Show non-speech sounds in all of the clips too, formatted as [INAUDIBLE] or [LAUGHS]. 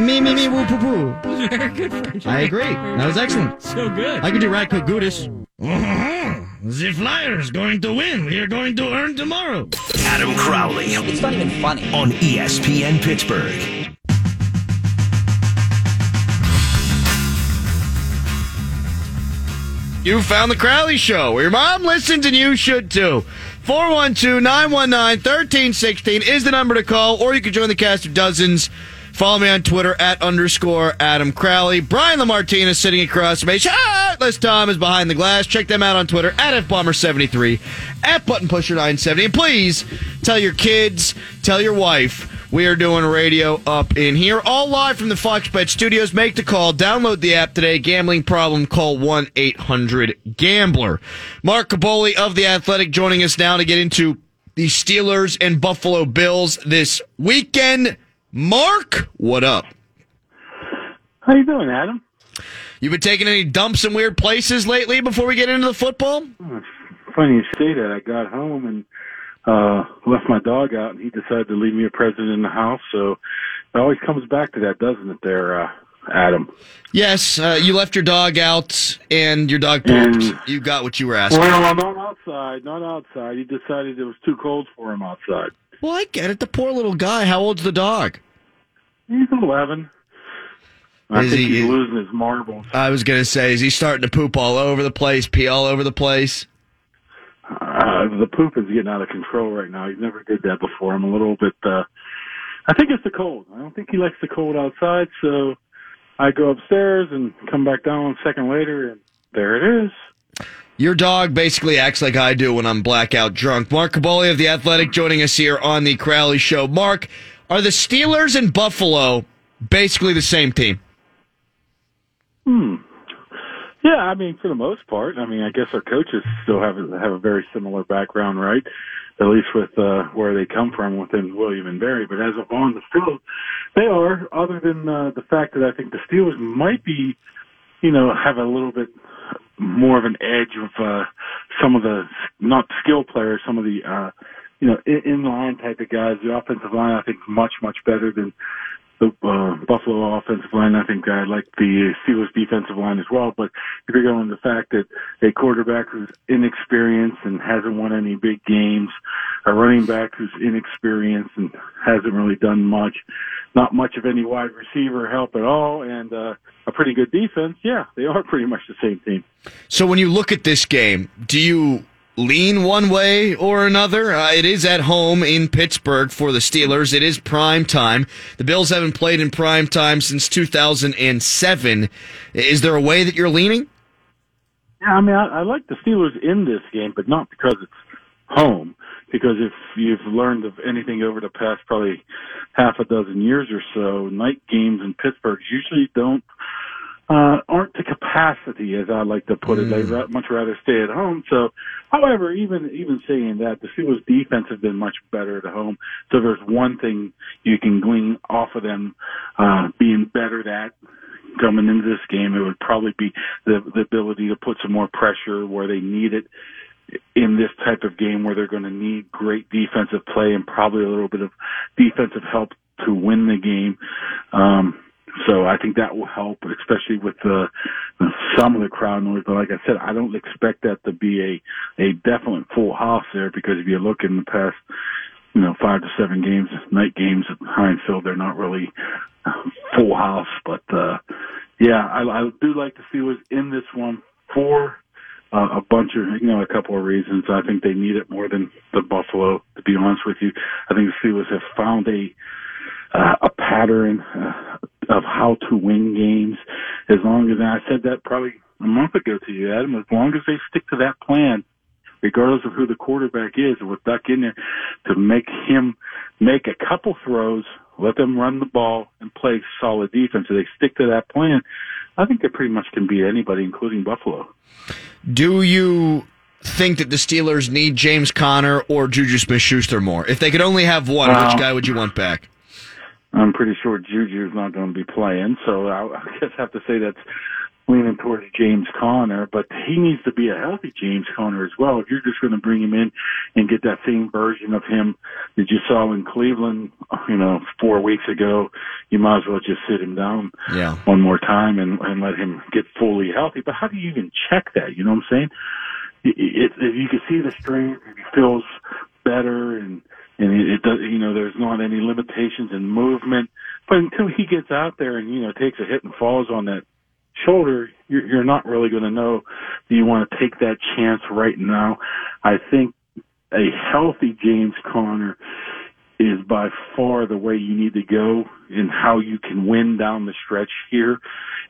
me, me, me, woo, poo, poo. Those [LAUGHS] are very good French. I agree. That was excellent. So good. I could do Radko Gudas. Mm-hmm. The Flyers going to win. We are going to earn tomorrow. Adam Crowley It's not even funny. on ESPN Pittsburgh. You found the Crowley Show, your mom listens and you should too. 412 919 1316 is the number to call, or you can join the cast of dozens. Follow me on Twitter at underscore Adam Crowley. Brian Lamartina sitting across from me. Shirtless Tom is behind the glass. Check them out on Twitter at FBomber73, at ButtonPusher970. And please tell your kids, tell your wife, we are doing radio up in here. All live from the Fox Bet studios. Make the call. Download the app today. Gambling problem, call 1 800 Gambler. Mark Kaboly of The Athletic joining us now to get into the Steelers and Buffalo Bills this weekend. Mark, what up? How you doing, Adam? You been taking any dumps in weird places lately before we get into the football? Funny you say that. I got home and uh left my dog out, and he decided to leave me a present in the house. So it always comes back to that, doesn't it, there, uh, Adam? Yes, uh, you left your dog out and your dog pooped. And- you got what you were asking. Well, not outside, not outside. He decided it was too cold for him outside. Well, I get it. The poor little guy. How old's the dog? He's eleven. I Is think he- he's losing his marbles. I was gonna say, is he starting to poop all over the place, pee all over the place? Uh, the poop is getting out of control right now. He's never did that before. I'm a little bit. uh I think it's the cold. I don't think he likes the cold outside, so I go upstairs and come back down a second later, and there it is. Your dog basically acts like I do when I'm blackout drunk. Mark Kaboly of The Athletic joining us here on the Crowley Show. Mark, are the Steelers and Buffalo basically the same team? Hmm. Yeah, I mean, for the most part, I mean, I guess our coaches still have have a very similar background, right? At least with uh, where they come from within William and Barry. But as of on the field, they are. Other than uh, the fact that I think the Steelers might be, you know, have a little bit more of an edge of uh, some of the not skill players, some of the uh, you know in, in line type of guys. The offensive line, I think, is much much better than the uh, Buffalo offensive line. I think I like the Steelers defensive line as well. But if you're going to the fact that a quarterback who's inexperienced and hasn't won any big games, a running back who's inexperienced and hasn't really done much, not much of any wide receiver help at all, and uh, a pretty good defense, yeah, they are pretty much the same team. So when you look at this game, do you lean one way or another? Uh, it is at home in Pittsburgh for the Steelers. It is prime time. The Bills haven't played in prime time since 2007. Is there a way that you're leaning? Yeah, I mean, I, I like the Steelers in this game, but not because it's home. Because if you've learned of anything over the past probably half a dozen years or so, night games in Pittsburgh usually don't uh, aren't to capacity, as I like to put it. They'd ra- much rather stay at home. So, however, even even saying that, the Steelers' defense has been much better at home. So, there's one thing you can glean off of them uh, being better at coming into this game. It would probably be the the ability to put some more pressure where they need it in this type of game where they're going to need great defensive play and probably a little bit of defensive help to win the game. Um, so I think that will help, especially with the, some of the crowd noise. But like I said, I don't expect that to be a a definite full house there because if you look in the past, you know, five to seven games, night games at Field, they're not really full house. But uh yeah, I, I do like the Steelers in this one for uh, a bunch of, you know, a couple of reasons. I think they need it more than the Buffalo, to be honest with you. I think the Steelers have found a, uh, a pattern uh, of how to win games. As long as, I said that probably a month ago to you, Adam, as long as they stick to that plan, regardless of who the quarterback is, with Duck in there to make him make a couple throws, let them run the ball and play solid defense. If they stick to that plan, I think they pretty much can beat anybody, including Buffalo. Do you think that the Steelers need James Conner or Juju Smith Schuster more? If they could only have one, Wow. which guy would you want back? I'm pretty sure Juju's not going to be playing, so I, I guess I have to say that's leaning towards James Conner, but he needs to be a healthy James Conner as well. If you're just going to bring him in and get that same version of him that you saw in Cleveland, you know, four weeks ago, you might as well just sit him down Yeah. one more time and, and let him get fully healthy. But how do you even check that? You know what I'm saying? It, if you can see the strength, if he feels better and and it, does, you know, there's not any limitations in movement. But until he gets out there and you know takes a hit and falls on that shoulder, you're, you're not really going to know. Do you want to take that chance right now? I think a healthy James Conner is by far the way you need to go in how you can win down the stretch here.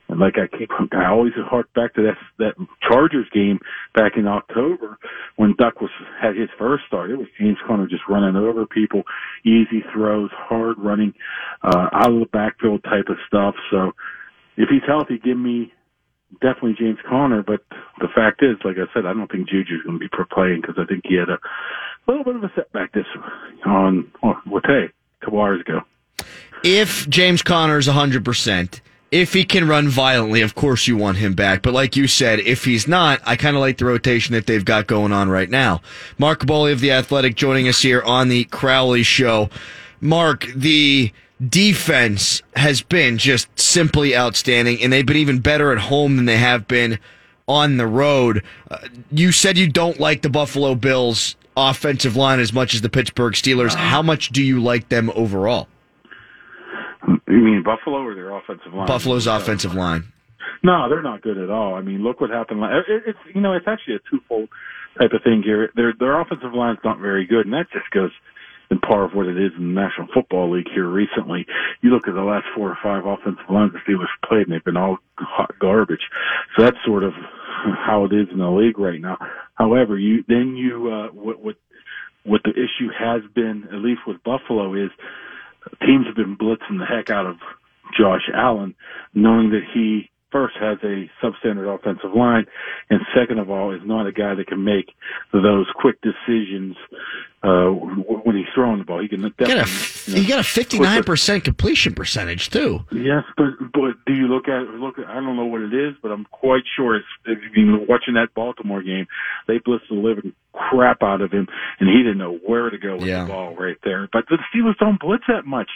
And like I keep, I always hark back to that that Chargers game back in October when Duck was had his first start. It was James Conner just running over people, easy throws, hard running, uh, out of the backfield type of stuff. So if he's healthy, give me definitely James Conner. But the fact is, like I said, I don't think Juju's going to be playing because I think he had a little bit of a setback this on oh, what hey, a couple hours ago. If James Conner is 100%, if he can run violently, of course you want him back. But like you said, if he's not, I kind of like the rotation that they've got going on right now. Mark Kaboly of The Athletic joining us here on the Crowley Show. Mark, the defense has been just simply outstanding, and they've been even better at home than they have been on the road. Uh, you said you don't like the Buffalo Bills offensive line as much as the Pittsburgh Steelers. How much do you like them overall? You mean Buffalo or their offensive line? Buffalo's offensive line. No, they're not good at all. I mean, look what happened. It's you know, it's actually a twofold type of thing here. Their their offensive line's not very good, and that just goes in par of what it is in the National Football League here recently. You look at the last four or five offensive lines the Steelers played, and they've been all hot garbage. So that's sort of how it is in the league right now. However, you then you uh, what what what the issue has been, at least with Buffalo, is teams have been blitzing the heck out of Josh Allen, knowing that he first has a substandard offensive line, and second of all is not a guy that can make those quick decisions uh, when he's throwing the ball. He can He got definitely. a, you know, he got a 59% completion percentage, too. Yes, but but do you look at look? At, I don't know what it is, but I'm quite sure it's. If you know, watching that Baltimore game, they blitzed the living crap out of him, and he didn't know where to go with Yeah. the ball right there. But the Steelers don't blitz that much.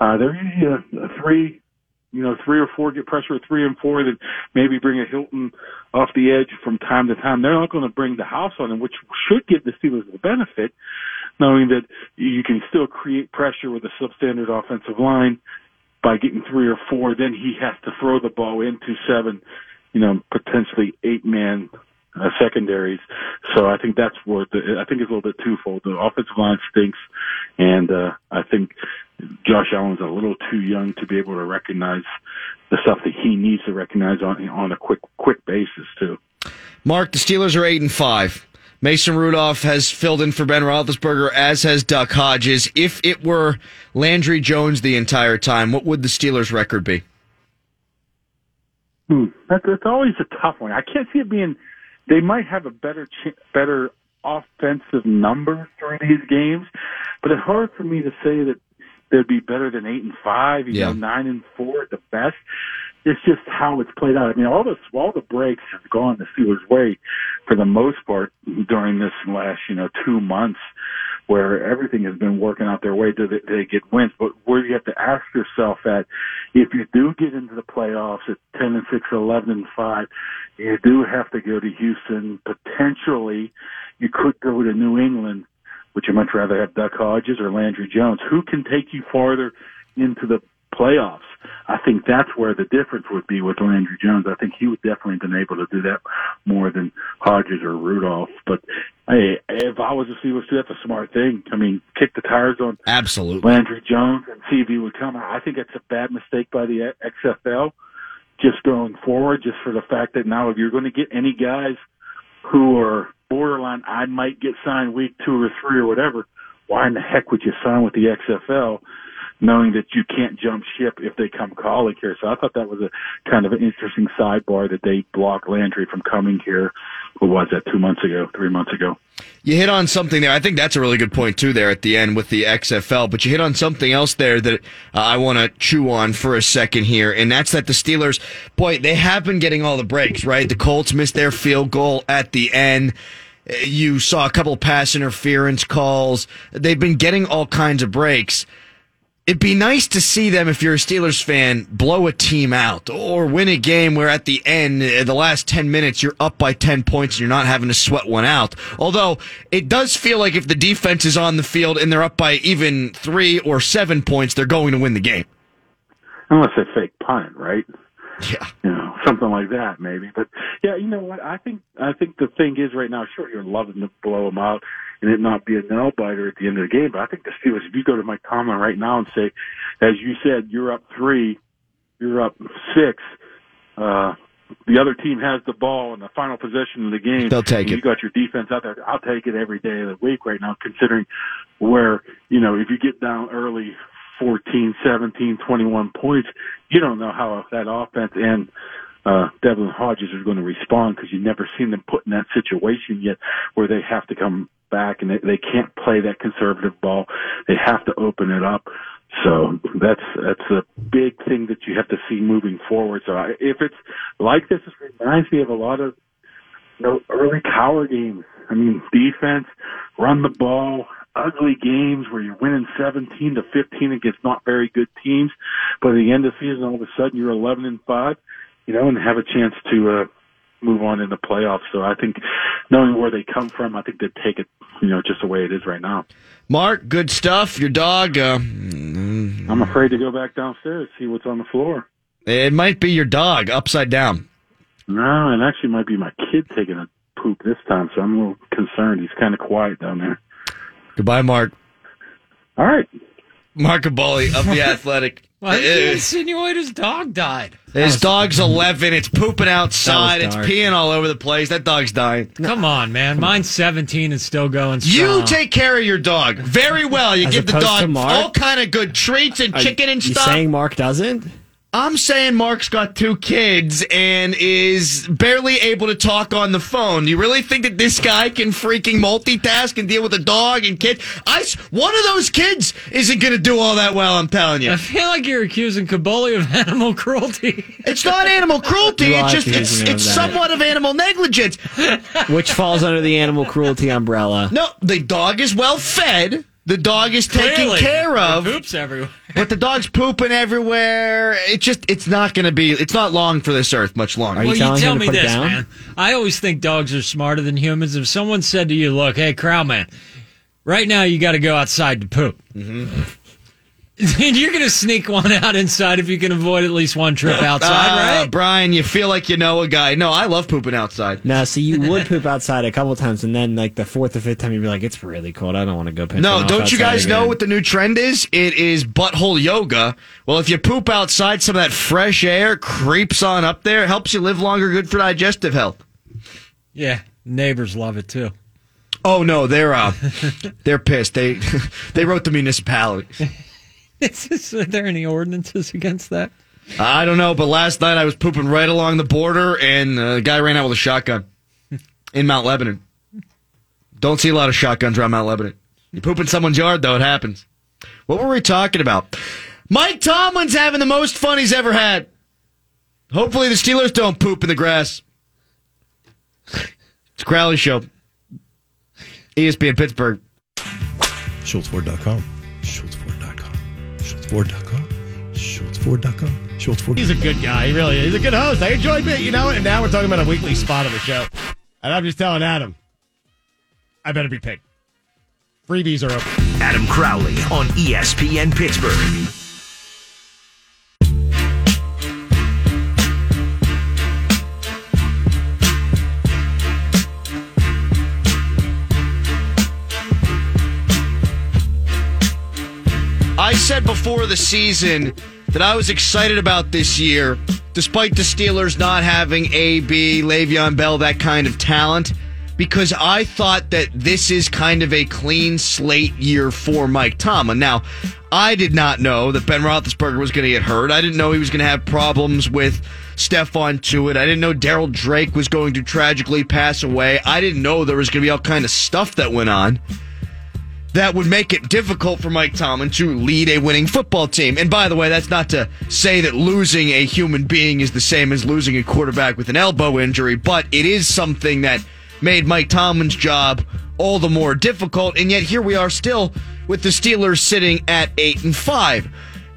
Uh, they're usually a, a three, you know, three or four get pressure at three and four, then maybe bring a Hilton off the edge from time to time. They're not going to bring the house on him, which should give the Steelers the benefit, knowing that you can still create pressure with a substandard offensive line by getting three or four. Then he has to throw the ball into seven, you know, potentially eight man uh, secondaries. So I think that's where the, I think it's a little bit twofold. The offensive line stinks, and uh, I think Josh Allen's a little too young to be able to recognize the stuff that he needs to recognize on on a quick quick basis too. Mark, the Steelers are 8 and 5. Mason Rudolph has filled in for Ben Roethlisberger, as has Duck Hodges. If it were Landry Jones the entire time, what would the Steelers' record be? Hmm. That's, that's always a tough one. I can't see it being. They might have a better ch- better offensive number during these games, but it's hard for me to say that they'd be better than eight and five. You Yeah. know, nine and four at the best. It's just how it's played out. I mean, all the all the breaks have gone the Steelers' way for the most part during this last you know two months where everything has been working out their way to they, they get wins. But where you have to ask yourself at, if you do get into the playoffs at 10 and 6 11 and 5, you do have to go to Houston. Potentially, you could go to New England. Would you much rather have Duck Hodges or Landry Jones? Who can take you farther into the playoffs? I think that's where the difference would be with Landry Jones. I think he would definitely been able to do that more than Hodges or Rudolph. But hey, if I was a Steelers, too, that's a smart thing. I mean, kick the tires on Absolutely. Landry Jones and see if he would come. I think that's a bad mistake by the XFL just going forward, just for the fact that now if you're going to get any guys who are borderline, I might get signed week two or three or whatever, why in the heck would you sign with the XFL knowing that you can't jump ship if they come calling here? So I thought that was a kind of an interesting sidebar that they blocked Landry from coming here what was that? Two months ago, three months ago. You hit on something there. I think that's a really good point too there at the end with the XFL. But you hit on something else there that uh, I want to chew on for a second here, and that's that the Steelers, boy, they have been getting all the breaks, right? The Colts missed their field goal at the end. Uh, You saw a couple pass interference calls. They've been getting all kinds of breaks. It'd be nice to see them, if you're a Steelers fan, blow a team out or win a game where at the end, uh, the last 10 minutes, you're up by 10 points and you're not having to sweat one out. Although it does feel like if the defense is on the field and they're up by even three or seven points, they're going to win the game. Unless they fake punt, right? Yeah. you know, something like that maybe. But yeah, you know what? I think I think the thing is right now, sure, you're loving to blow them out and it not be a nail biter at the end of the game. But I think the Steelers, if you go to Mike Tomlin right now and say, as you said, you're up three, you're up six. Uh, the other team has the ball in the final possession of the game. They'll take it. You got your defense out there. I'll take it every day of the week right now, considering where, you know, if you get down early 14, 17, 21 points, you don't know how that offense and uh, Devlin Hodges is going to respond because you've never seen them put in that situation yet where they have to come back and they, they can't play that conservative ball. They have to open it up. So that's that's a big thing that you have to see moving forward. So I, if it's like this, it reminds me of a lot of you know, early power games. I mean, defense, run the ball, ugly games where you're winning 17 to 15 against not very good teams. But at the end of the season, all of a sudden you're 11 and 5, you know, and have a chance to, uh, move on in the playoffs. So I think knowing where they come from, I think they take it, you know, just the way it is right now. Mark, good stuff. Your dog, uh, I'm afraid to go back downstairs, see what's on the floor. it might be your dog upside down. No, and actually might be my kid taking a poop this time, so I'm a little concerned. He's kind of quiet down there. Goodbye, Mark. All right. Mark Kaboly of the Athletic. Why did you insinuate his dog died? His dog's 11. It's pooping outside. It's dark. peeing all over the place. That dog's dying. Come on, man. Mine's 17 and still going strong. You take care of your dog very well. You As give the opposed dog Mark? all kind of good treats and Are chicken and you stuff. saying Mark doesn't? I'm saying Mark's got two kids and is barely able to talk on the phone. You really think that this guy can freaking multitask and deal with a dog and kid? I s- one of those kids isn't going to do all that well. I'm telling you. I feel like you're accusing Kaboly of [LAUGHS] animal cruelty. It's not animal cruelty. You It's just it's, accusing him of it's somewhat of animal negligence. Which falls under the animal cruelty umbrella. No, the dog is well fed. The dog is taken Clearly. care of. Poops everywhere. But the dog's pooping everywhere. It just, it's not going to be, it's not long for this earth much longer. Are you well, telling you tell him to me put it this, down? man. I always think dogs are smarter than humans. If someone said to you, "Look, hey, Crow Man, right now you got to go outside to poop," Mm-hmm. [LAUGHS] you're going to sneak one out inside if you can avoid at least one trip outside, Ah, right? Brian, you feel like you know a guy. No, I love pooping outside. No, so you would poop outside a couple times, and then like the fourth or fifth time, you'd be like, "It's really cold. I don't want to go." piss No, don't you outside guys know what the new trend is? It is butthole yoga. Well, if you poop outside, some of that fresh air creeps on up there. It helps you live longer, good for digestive health. Yeah, neighbors love it too. Oh no, they're uh, [LAUGHS] they're pissed. They [LAUGHS] they wrote the municipality. [LAUGHS] Is, are there any ordinances against that? I don't know, but last night I was pooping right along the border, and uh, a guy ran out with a shotgun [LAUGHS] in Mount Lebanon. Don't see a lot of shotguns around Mount Lebanon. You poop in someone's yard, though, it happens. What were we talking about? Mike Tomlin's having the most fun he's ever had. Hopefully, the Steelers don't poop in the grass. It's Crowley Show. ESPN Pittsburgh. SchultzFord.com. SchultzFord.com. SchultzFord.com. SchultzFord.com. SchultzFord. He's a good guy. He really is. He's a good host. I enjoy it, you know. And now we're talking about a weekly spot of the show. And I'm just telling Adam, I better be paid. Freebies are open. Adam Crowley on ESPN Pittsburgh. I said before the season that I was excited about this year, despite the Steelers not having A, B, Le'Veon Bell, that kind of talent, because I thought that this is kind of a clean slate year for Mike Tomlin. Now, I did not know that Ben Roethlisberger was going to get hurt. I didn't know he was going to have problems with Stephon Tuitt. I didn't know Darryl Drake was going to tragically pass away. I didn't know there was going to be all kind of stuff that went on that would make it difficult for Mike Tomlin to lead a winning football team. And by the way, that's not to say that losing a human being is the same as losing a quarterback with an elbow injury, but it is something that made Mike Tomlin's job all the more difficult. And yet here we are still with the Steelers sitting at eight and five.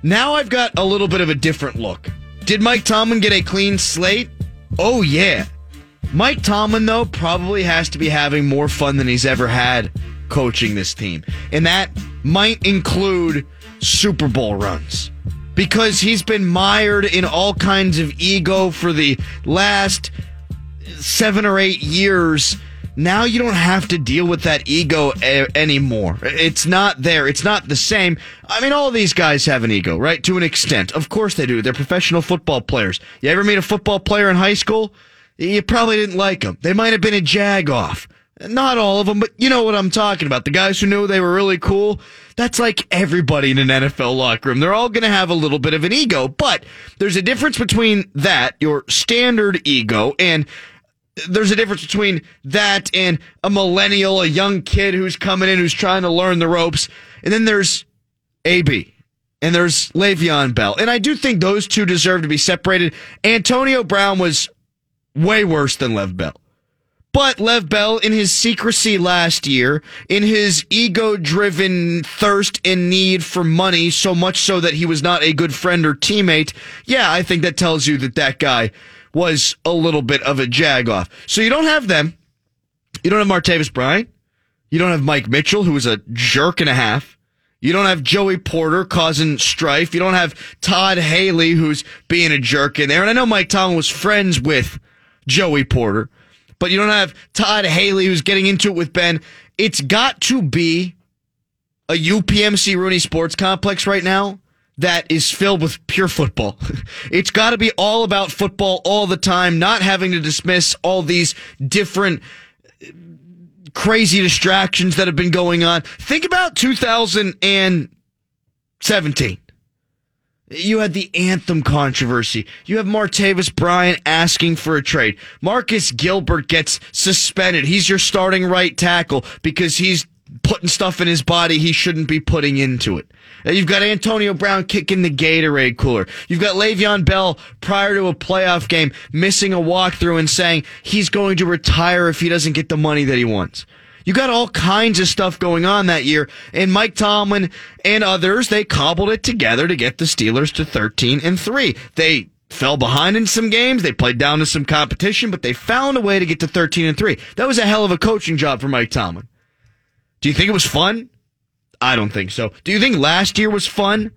Now I've got a little bit of a different look. Did Mike Tomlin get a clean slate? Oh yeah. Mike Tomlin though probably has to be having more fun than he's ever had coaching this team. And that might include Super Bowl runs. Because he's been mired in all kinds of ego for the last seven or eight years, now you don't have to deal with that ego a- anymore. It's not there. It's not the same. I mean, all these guys have an ego, right? To an extent. Of course they do. They're professional football players. You ever meet a football player in high school? You probably didn't like them. They might have been a jag off. Not all of them, but you know what I'm talking about. The guys who knew they were really cool. That's like everybody in an NFL locker room. They're all going to have a little bit of an ego, but there's a difference between that, your standard ego, and there's a difference between that and a millennial, a young kid who's coming in who's trying to learn the ropes. And then there's AB and there's Le'Veon Bell. And I do think those two deserve to be separated. Antonio Brown was way worse than Lev Bell. But Lev Bell, in his secrecy last year, in his ego driven thirst and need for money, so much so that he was not a good friend or teammate, yeah, I think that tells you that that guy was a little bit of a jag off. So you don't have them. You don't have Martavis Bryant. You don't have Mike Mitchell, who was a jerk and a half. You don't have Joey Porter causing strife. You don't have Todd Haley, who's being a jerk in there. And I know Mike Tomlin was friends with Joey Porter, but you don't have Todd Haley, who's getting into it with Ben. It's got to be a UPMC Rooney Sports Complex right now that is filled with pure football. [LAUGHS] It's got to be all about football all the time, not having to dismiss all these different uh, crazy distractions that have been going on. Think about 2017. You had the anthem controversy. You have Martavis Bryant asking for a trade. Marcus Gilbert gets suspended. He's your starting right tackle because he's putting stuff in his body he shouldn't be putting into it. You've got Antonio Brown kicking the Gatorade cooler. You've got Le'Veon Bell prior to a playoff game missing a walkthrough and saying he's going to retire if he doesn't get the money that he wants. You got all kinds of stuff going on that year, and Mike Tomlin and others, they cobbled it together to get the Steelers to 13 and 3. They fell behind in some games, they played down to some competition, but they found a way to get to 13 and 3. That was a hell of a coaching job for Mike Tomlin. Do you think it was fun? I don't think so. Do you think last year was fun?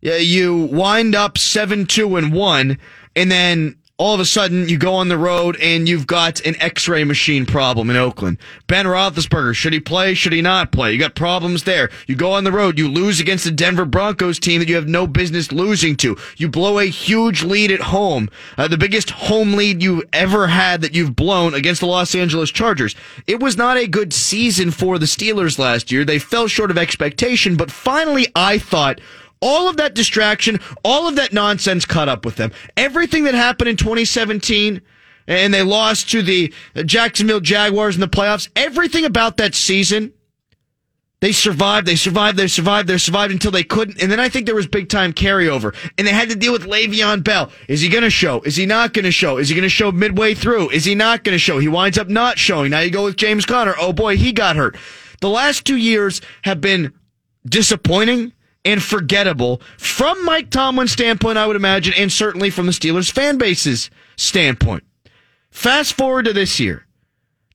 Yeah, you wind up 7-2 and 1 and then all of a sudden you go on the road and you've got an x-ray machine problem in Oakland. Ben Roethlisberger, should he play? Should he not play? You got problems there. You go on the road, you lose against the Denver Broncos team that you have no business losing to. You blow a huge lead at home, uh, the biggest home lead you ever had that you've blown against the Los Angeles Chargers. It was not a good season for the Steelers last year. They fell short of expectation, but finally I thought all of that distraction, all of that nonsense caught up with them. Everything that happened in 2017 and they lost to the Jacksonville Jaguars in the playoffs, everything about that season, they survived, they survived, they survived, they survived until they couldn't. And then I think there was big time carryover and they had to deal with Le'Veon Bell. Is he going to show? Is he not going to show? Is he going to show midway through? Is he not going to show? He winds up not showing. Now you go with James Conner. Oh boy, he got hurt. The last two years have been disappointing and forgettable from Mike Tomlin's standpoint, I would imagine, and certainly from the Steelers fan base's standpoint. Fast forward to this year.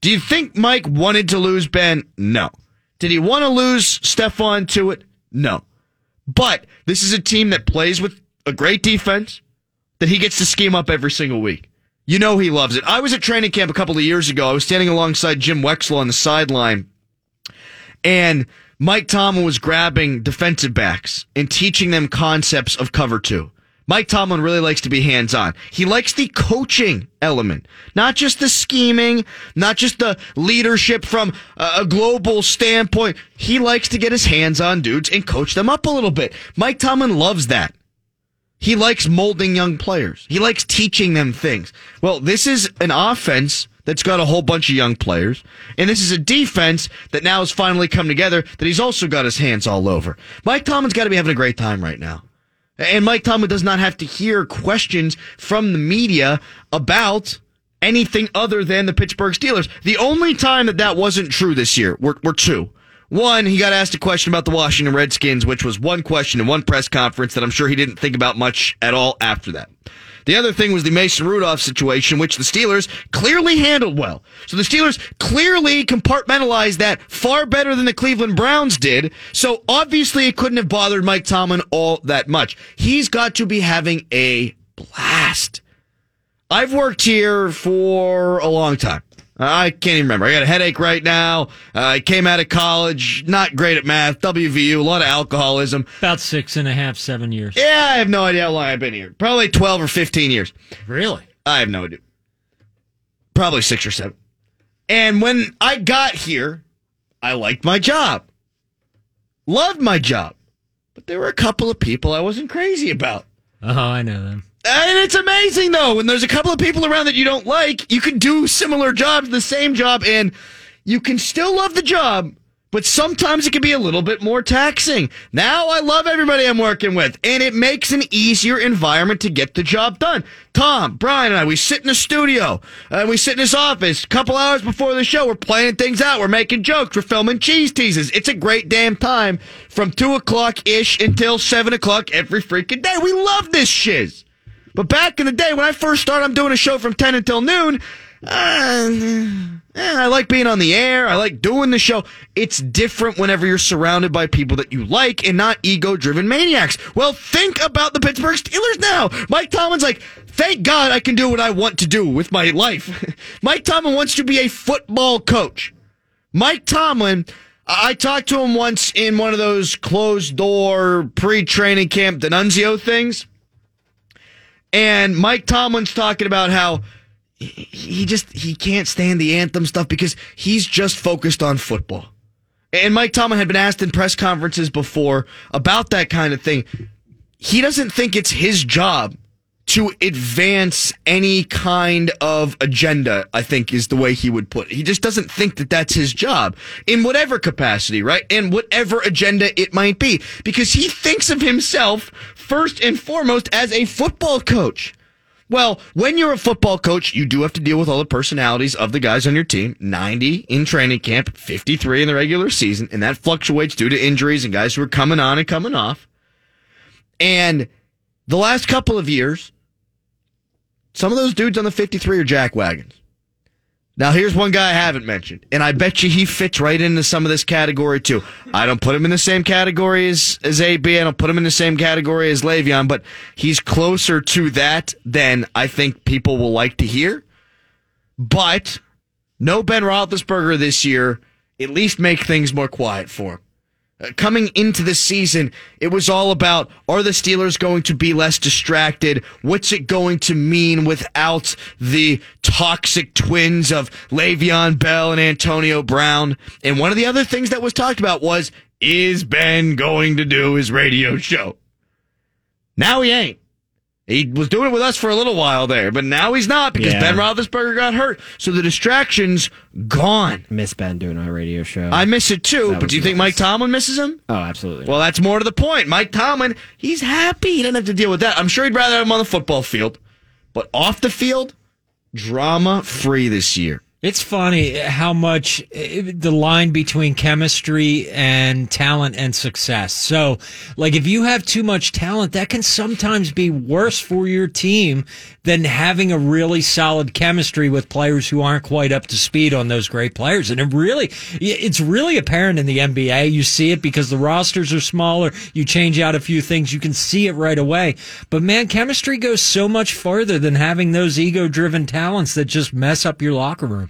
Do you think Mike wanted to lose Ben? No. Did he want to lose Stephon Tuitt? No. But this is a team that plays with a great defense that he gets to scheme up every single week. You know he loves it. I was at training camp a couple of years ago. I was standing alongside Jim Wexell on the sideline, and Mike Tomlin was grabbing defensive backs and teaching them concepts of cover two. Mike Tomlin really likes to be hands on. He likes the coaching element, not just the scheming, not just the leadership from a global standpoint. He likes to get his hands on dudes and coach them up a little bit. Mike Tomlin loves that. He likes molding young players. He likes teaching them things. Well, this is an offense that's got a whole bunch of young players, and this is a defense that now has finally come together that he's also got his hands all over. Mike Tomlin's got to be having a great time right now. And Mike Tomlin does not have to hear questions from the media about anything other than the Pittsburgh Steelers. The only time that that wasn't true this year were, were two. One, he got asked a question about the Washington Redskins, which was one question in one press conference that I'm sure he didn't think about much at all after that. The other thing was the Mason Rudolph situation, which the Steelers clearly handled well. So the Steelers clearly compartmentalized that far better than the Cleveland Browns did. So obviously it couldn't have bothered Mike Tomlin all that much. He's got to be having a blast. I've worked here for a long time. I can't even remember. I got a headache right now. Uh, I came out of college, not great at math, WVU, a lot of alcoholism. About six and a half, seven years. Yeah, I have no idea how long I've been here. Probably 12 or 15 years. Really? I have no idea. Probably six or seven. And when I got here, I liked my job. Loved my job. But there were a couple of people I wasn't crazy about. Oh, I know them. And it's amazing though, when there's a couple of people around that you don't like, you can do similar jobs, the same job, and you can still love the job, but sometimes it can be a little bit more taxing. Now I love everybody I'm working with, and it makes an easier environment to get the job done. Tom, Brian, and I, we sit in the studio, and we sit in his office a couple hours before the show. We're planning things out. We're making jokes. We're filming cheese teases. It's a great damn time from two o'clock ish until seven o'clock every freaking day. We love this shiz. But back in the day, when I first started, I'm doing a show from 10 until noon. Uh, eh, I like being on the air. I like doing the show. It's different whenever you're surrounded by people that you like and not ego driven maniacs. Well, think about the Pittsburgh Steelers now. Mike Tomlin's like, thank God I can do what I want to do with my life. [LAUGHS] Mike Tomlin wants to be a football coach. Mike Tomlin, I talked to him once in one of those closed door pre training camp Denunzio things. And Mike Tomlin's talking about how he- just he can't stand the anthem stuff because he's just focused on football. And Mike Tomlin had been asked in press conferences before about that kind of thing. He doesn't think it's his job to advance any kind of agenda, I think is the way he would put it. He just doesn't think that that's his job in whatever capacity, right? And whatever agenda it might be, because he thinks of himself first and foremost as a football coach. Well, when you're a football coach, you do have to deal with all the personalities of the guys on your team. 90 in training camp, 53 in the regular season, and that fluctuates due to injuries and guys who are coming on and coming off. And the last couple of years, some of those dudes on the 53 are jack wagons. Now, here's one guy I haven't mentioned, and I bet you he fits right into some of this category too. I don't put him in the same category as, as AB. I don't put him in the same category as Le'Veon, but he's closer to that than I think people will like to hear. But no Ben Roethlisberger this year, at least make things more quiet for him. Uh, coming into the season, it was all about are the Steelers going to be less distracted? What's it going to mean without the toxic twins of Le'Veon Bell and Antonio Brown? And one of the other things that was talked about was is Ben going to do his radio show? Now he ain't. He was doing it with us for a little while there, but now he's not because Yeah. Ben Roethlisberger got hurt. So the distraction's gone. Miss Ben doing our radio show. I miss it too, That but do you think nice. Mike Tomlin misses him? oh, absolutely. Well, that's more to the point. Mike Tomlin, he's happy. He doesn't have to deal with that. I'm sure he'd rather have him on the football field. But off the field, drama free this year. It's funny how much eh, the line between chemistry and talent and success. So, like, if you have too much talent, that can sometimes be worse for your team than having a really solid chemistry with players who aren't quite up to speed on those great players. And it really, it's really apparent in the NBA. You see it because the rosters are smaller. You change out a few things. You can see it right away. But man, chemistry goes so much farther than having those ego driven talents that just mess up your locker room.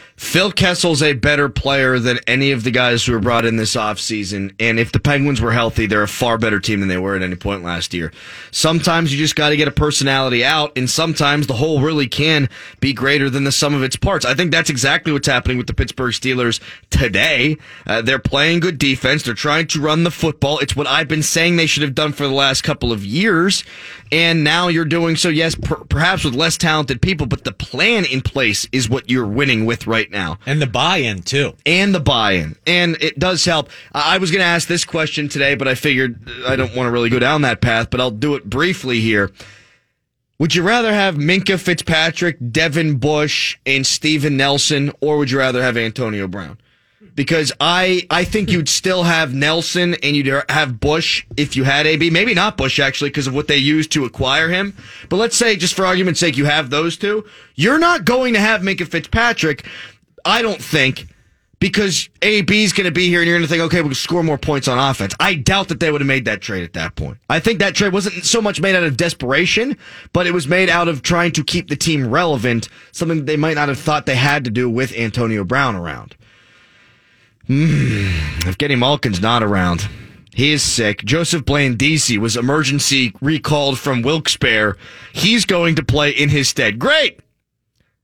Phil Kessel's a better player than any of the guys who were brought in this offseason. And if the Penguins were healthy, they're a far better team than they were at any point last year. Sometimes you just got to get a personality out, and sometimes the whole really can be greater than the sum of its parts. I think that's exactly what's happening with the Pittsburgh Steelers today. Uh, they're playing good defense. They're trying to run the football. It's what I've been saying they should have done for the last couple of years. And now you're doing so, yes, per- perhaps with less talented people, but the plan in place is what you're winning with right now. And the buy-in too. And the buy-in. And it does help. I I was going to ask this question today, but I figured I don't want to really go down that path, but I'll do it briefly here. Would you rather have Minkah Fitzpatrick, Devin Bush, and Steven Nelson, or would you rather have Antonio Brown? Because I, I think you'd [LAUGHS] still have Nelson and you'd have Bush if you had AB. Maybe not Bush actually because of what they used to acquire him. But let's say, just for argument's sake, you have those two. You're not going to have Minkah Fitzpatrick, I don't think, because AB's going to be here and you're going to think, okay, we'll score more points on offense. I doubt that they would have made that trade at that point. I think that trade wasn't so much made out of desperation, but it was made out of trying to keep the team relevant, something they might not have thought they had to do with Antonio Brown around. Mm, if Getty Malkin's not around, he is sick. Joseph Blandisi was emergency recalled from Wilkes-Barre. He's going to play in his stead. Great!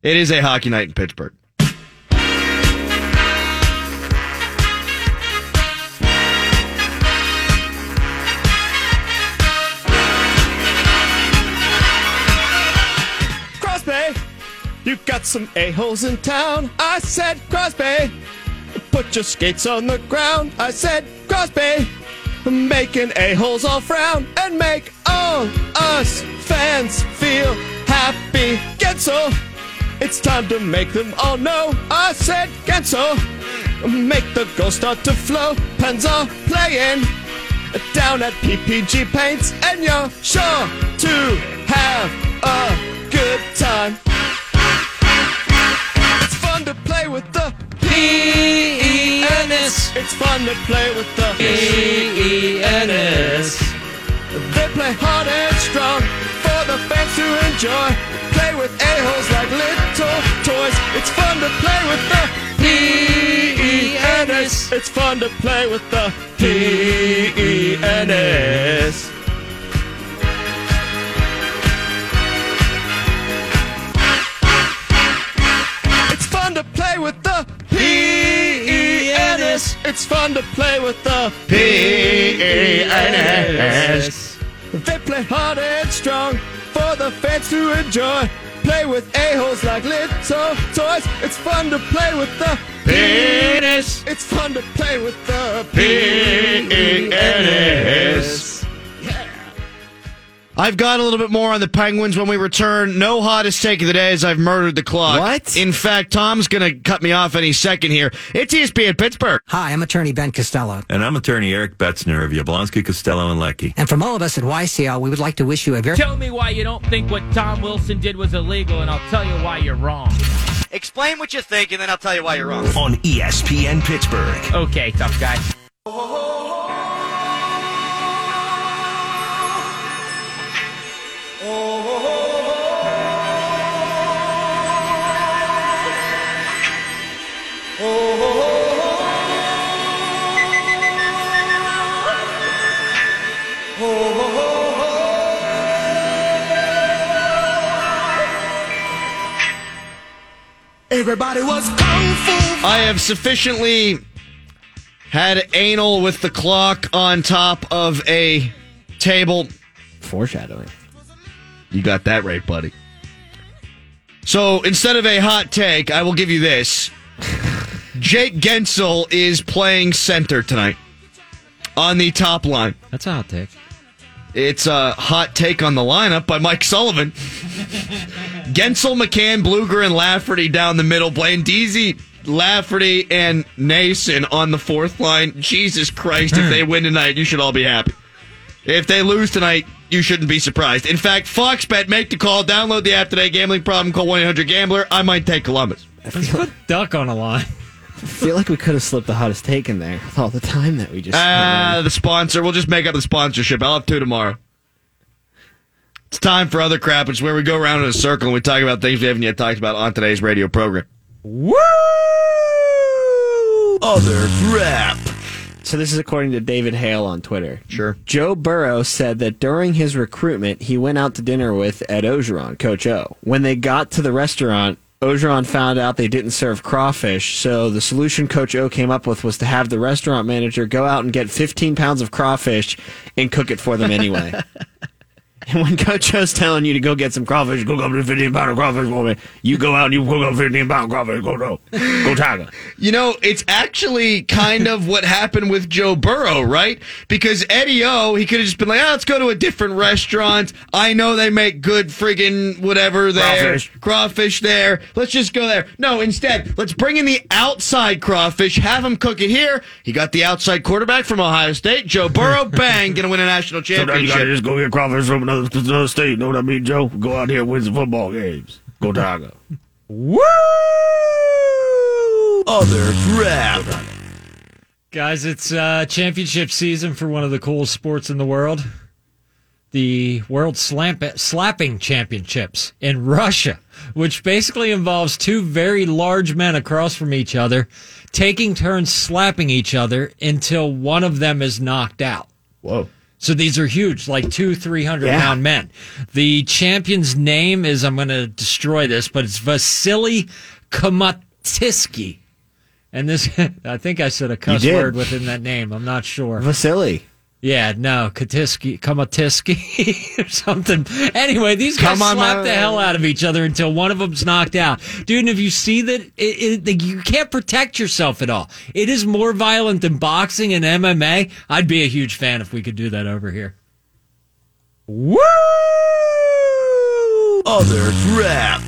It is a hockey night in Pittsburgh. Some a-holes in town. I said, Crosby, put your skates on the ground. I said, Crosby, making a-holes all frown and make all us fans feel happy. Guentzel, it's time to make them all know. I said, Guentzel, make the goals start to flow. Pens are playing down at PPG Paints, and you're sure to have a good time. It's fun to play with the P-E-N-S. It's fun to play with the P-E-N-S. They play hard and strong for the fans to enjoy. Play with a-holes like little toys. It's fun to play with the P-E-N-S. It's fun to play with the P-E-N-S. Fun to play with the P-E-N-S. They play hard and strong for the fans to enjoy. Play with a-holes like little toys. It's fun to play with the penis. It's fun to play with the P-E-N-S. I've got a little bit more on the Penguins when we return. No hottest take of the day as I've murdered the clock. What? In fact, Tom's going to cut me off any second here. It's E ESPN Pittsburgh. Hi, I'm attorney Ben Costello. And I'm attorney Eric Betzner of Yablonsky, Costello, and Leckey. And from all of us at YCL, we would like to wish you a very Tell me why you don't think what Tom Wilson did was illegal, and I'll tell you why you're wrong. Explain what you think, and then I'll tell you why you're wrong. On ESPN Pittsburgh. Okay, tough guy. Everybody was kung fu. I have sufficiently had anal with the clock on top of a table. Foreshadowing. You got that right, buddy. So instead of a hot take, I will give you this. Jake Guentzel is playing center tonight on the top line. That's a hot take. It's a hot take on the lineup by Mike Sullivan. Gensel, McCann, Blueger, and Lafferty down the middle. Blaine Deasy, Lafferty, and Nason on the fourth line. Jesus Christ, if hmm. they win tonight, you should all be happy. If they lose tonight, you shouldn't be surprised. In fact, Fox Bet, make the call. Download the app today. Gambling problem, call 1 800 Gambler. I might take Columbus. Let's put Duck on a line. I feel like we could have slipped the hottest take in there with all the time that we just. Ah, the sponsor. We'll just make up the sponsorship. I'll have two tomorrow. It's time for other crap. It's where we go around in a circle and we talk about things we haven't yet talked about on today's radio program. Woo! Other crap. So this is according to David Hale on Twitter. Sure. Joe Burrow said that during his recruitment, he went out to dinner with Ed Orgeron, Coach O. When they got to the restaurant, Ogeron found out they didn't serve crawfish, so the solution Coach O came up with was to have the restaurant manager go out and get 15 pounds of crawfish and cook it for them anyway. [LAUGHS] [LAUGHS] and when Coach O's telling you to go get some crawfish, go get 15 pound of crawfish for me, you go out and you cook up 15 pound crawfish, go, go, go Tiger. You know, it's actually kind of what happened with Joe Burrow, right? Because Eddie O, he could have just been like, oh, let's go to a different restaurant. I know they make good friggin' whatever there. Crawfish. Crawfish there. Let's just go there. No, instead, let's bring in the outside crawfish, have him cook it here. He got the outside quarterback from Ohio State, Joe Burrow, [LAUGHS] bang, gonna win a national championship. Sometimes you gotta just go get crawfish from another, another state. Know what I mean, Joe? Go out here and win some football games. Go Tiger. Woo! Other crap. Guys, it's uh, championship season for one of the coolest sports in the world. The World Slamp- Slapping Championships in Russia, which basically involves two very large men across from each other taking turns slapping each other until one of them is knocked out. Whoa. So these are huge, like two, 300 Yeah. pound men. The champion's name is, I'm going to destroy this, but it's Vasily Komatisky. And this, [LAUGHS] I think I said a cuss word within that name. I'm not sure. Vasily. Yeah, no, Katisky, Komatisky [LAUGHS] or something. Anyway, these guys Come on, slap man. the hell out of each other until one of them's knocked out. Dude, and if you see that, it, it, you can't protect yourself at all. It is more violent than boxing and MMA. I'd be a huge fan if we could do that over here. Woo! Other crap.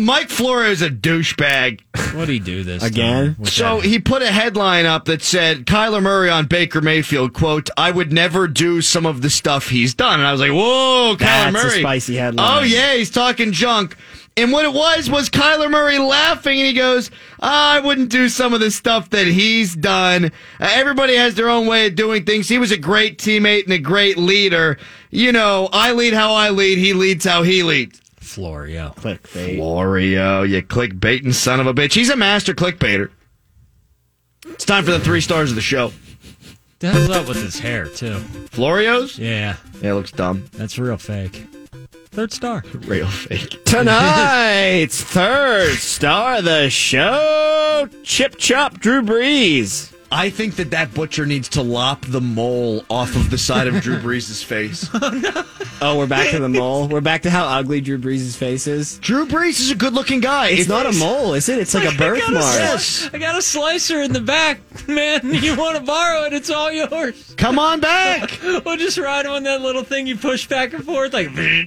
Mike Florio is a douchebag. What'd he do this Again? time So that? he put a headline up that said Kyler Murray on Baker Mayfield, quote, I would never do some of the stuff he's done. And I was like, whoa, Kyler That's a Murray. spicy headline. Oh, yeah, he's talking junk. And what it was was Kyler Murray laughing and he goes, I wouldn't do some of the stuff that he's done. Uh, everybody has their own way of doing things. He was a great teammate and a great leader. You know, I lead how I lead. He leads how he leads. Florio. Clickbait. Florio, you clickbaiting son of a bitch. He's a master clickbaiter. It's time for the three stars of the show. The hell's up with his hair, too? Florio's? Yeah, Yeah, it looks dumb. that's real fake. Third star. Real fake. [LAUGHS] Tonight's third star of the show, Chip Chop Drew Brees. I think that that butcher needs to lop the mole off of the side of Drew [LAUGHS] Brees' face. Oh, oh, we're back to the [LAUGHS] mole. We're back to how ugly Drew Brees' face is. Drew Brees is a good-looking guy. It's If- not a mole, is it? It's like a [LAUGHS] I got birthmark. sli- I got a slicer in the back, man. You want to borrow it? It's all yours. Come on back. We'll just ride on that little thing you push back and forth, like until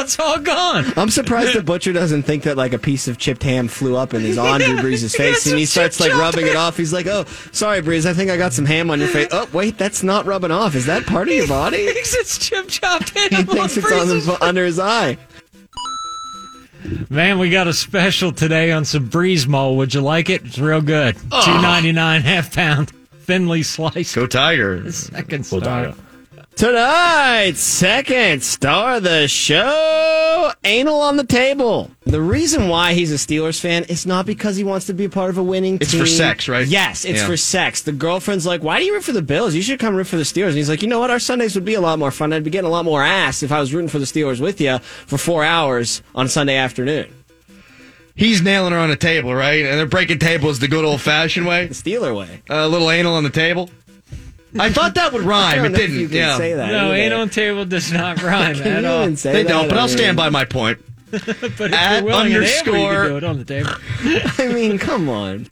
it's all gone. I'm surprised the butcher doesn't think that like a piece of chipped ham flew up and is on Drew Brees' face, got and he starts like rubbing it off. He's like, "Oh, sorry, Brees. I think I got some ham on your face." Oh, wait, that's not rubbing off. Is that part of your body? he [LAUGHS] Thinks it's chip chopped He thinks it's on the, under his eye. Man, we got a special today on some Brees mole. Would you like it? It's real good. Oh. Two ninety nine, half pound, thinly sliced. Go Tiger. Second star. Tonight's second star of the show, anal on the table. The reason why he's a Steelers fan is not because he wants to be a part of a winning It's team. It's for sex, right? Yes, it's Yeah. for sex. The girlfriend's like, "Why do you root for the Bills? You should come root for the Steelers." And he's like, "You know what? Our Sundays would be a lot more fun. I'd be getting a lot more ass if I was rooting for the Steelers with you for four hours on Sunday afternoon." He's nailing her on a table, right? And they're breaking tables the good old-fashioned way. The Steeler way. A little anal on the table. I thought that would rhyme. don't It didn't. you can yeah. say that. No, either. ain't on table does not [LAUGHS] rhyme Can at you all. even say They that? don't, but I I'll stand by my point. [LAUGHS] But if At you're willing able, you can do it on the table. I mean, come on.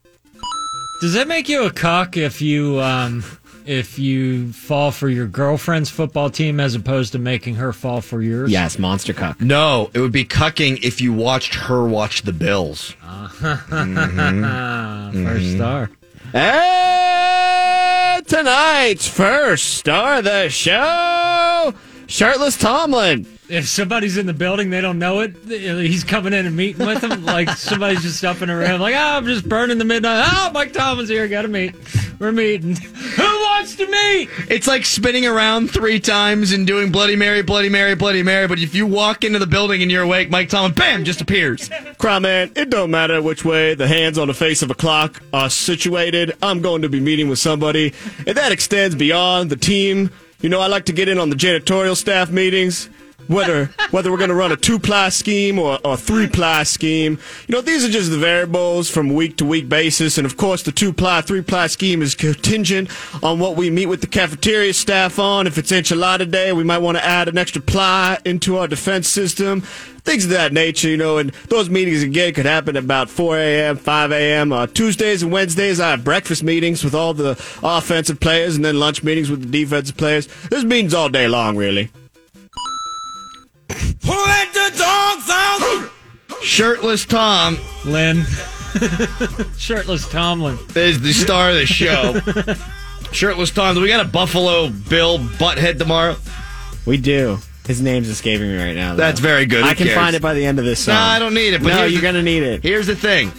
Does that make you a cuck if you um, if you fall for your girlfriend's football team as opposed to making her fall for yours? Yes, monster cuck. No, it would be cucking if you watched her watch the Bills. Ah, [LAUGHS] first star. And tonight's first star of the show, shirtless Tomlin. If somebody's in the building, they don't know it. He's coming in and meeting with them. Like [LAUGHS] somebody's just up in a room, like, oh, I'm just burning the midnight. Oh, Mike Tomlin's here. Got to meet. We're meeting. [LAUGHS] Who wants to meet. It's like spinning around three times and doing Bloody Mary, Bloody Mary, Bloody Mary. But if you walk into the building and you're awake, Mike Tomlin, bam, just appears. Cry man, it don't matter which way the hands on the face of a clock are situated. I'm going to be meeting with somebody, and that extends beyond the team. You know, I like to get in on the janitorial staff meetings. Whether whether we're going to run a two ply scheme or a three ply scheme, you know these are just the variables from week to week basis, and of course the two ply three ply scheme is contingent on what we meet with the cafeteria staff on. If it's enchilada day, we might want to add an extra ply into our defense system things of that nature, you know, and those meetings again could happen about 4 a.m., 5 a.m. Uh, Tuesdays and Wednesdays, I have breakfast meetings with all the offensive players and then lunch meetings with the defensive players. There's meetings all day long, really. Shirtless Tom Lynn. [LAUGHS] Shirtless Tomlin. is the star of the show. [LAUGHS] Shirtless Tom, do we got a Buffalo Bill butthead tomorrow? We do. His name's escaping me right now. though. That's very good. Who I can cares? find it by the end of this song. No, I don't need it. But no, you're the- gonna need it. Here's the thing.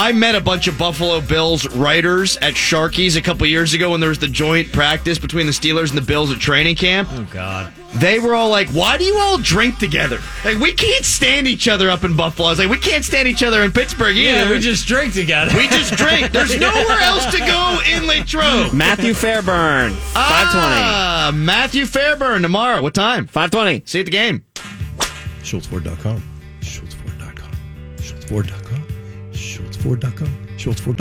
I met a bunch of Buffalo Bills writers at Sharky's a couple years ago when there was the joint practice between the Steelers and the Bills at training camp. Oh God. They were all like, "Why do you all drink together? Like, we can't stand each other up in Buffalo." I was like, "We can't stand each other in Pittsburgh either. Yeah, we just drink together. we just drink. There's [LAUGHS] nowhere else to go in Latrobe." Matthew Fairburn, 520. Ah, Matthew Fairburn tomorrow. What time? 520. See you at the game. ShultsFord.com. ShultsFord.com. ShultsFord.com. ShultsFord.com. ShultsFord.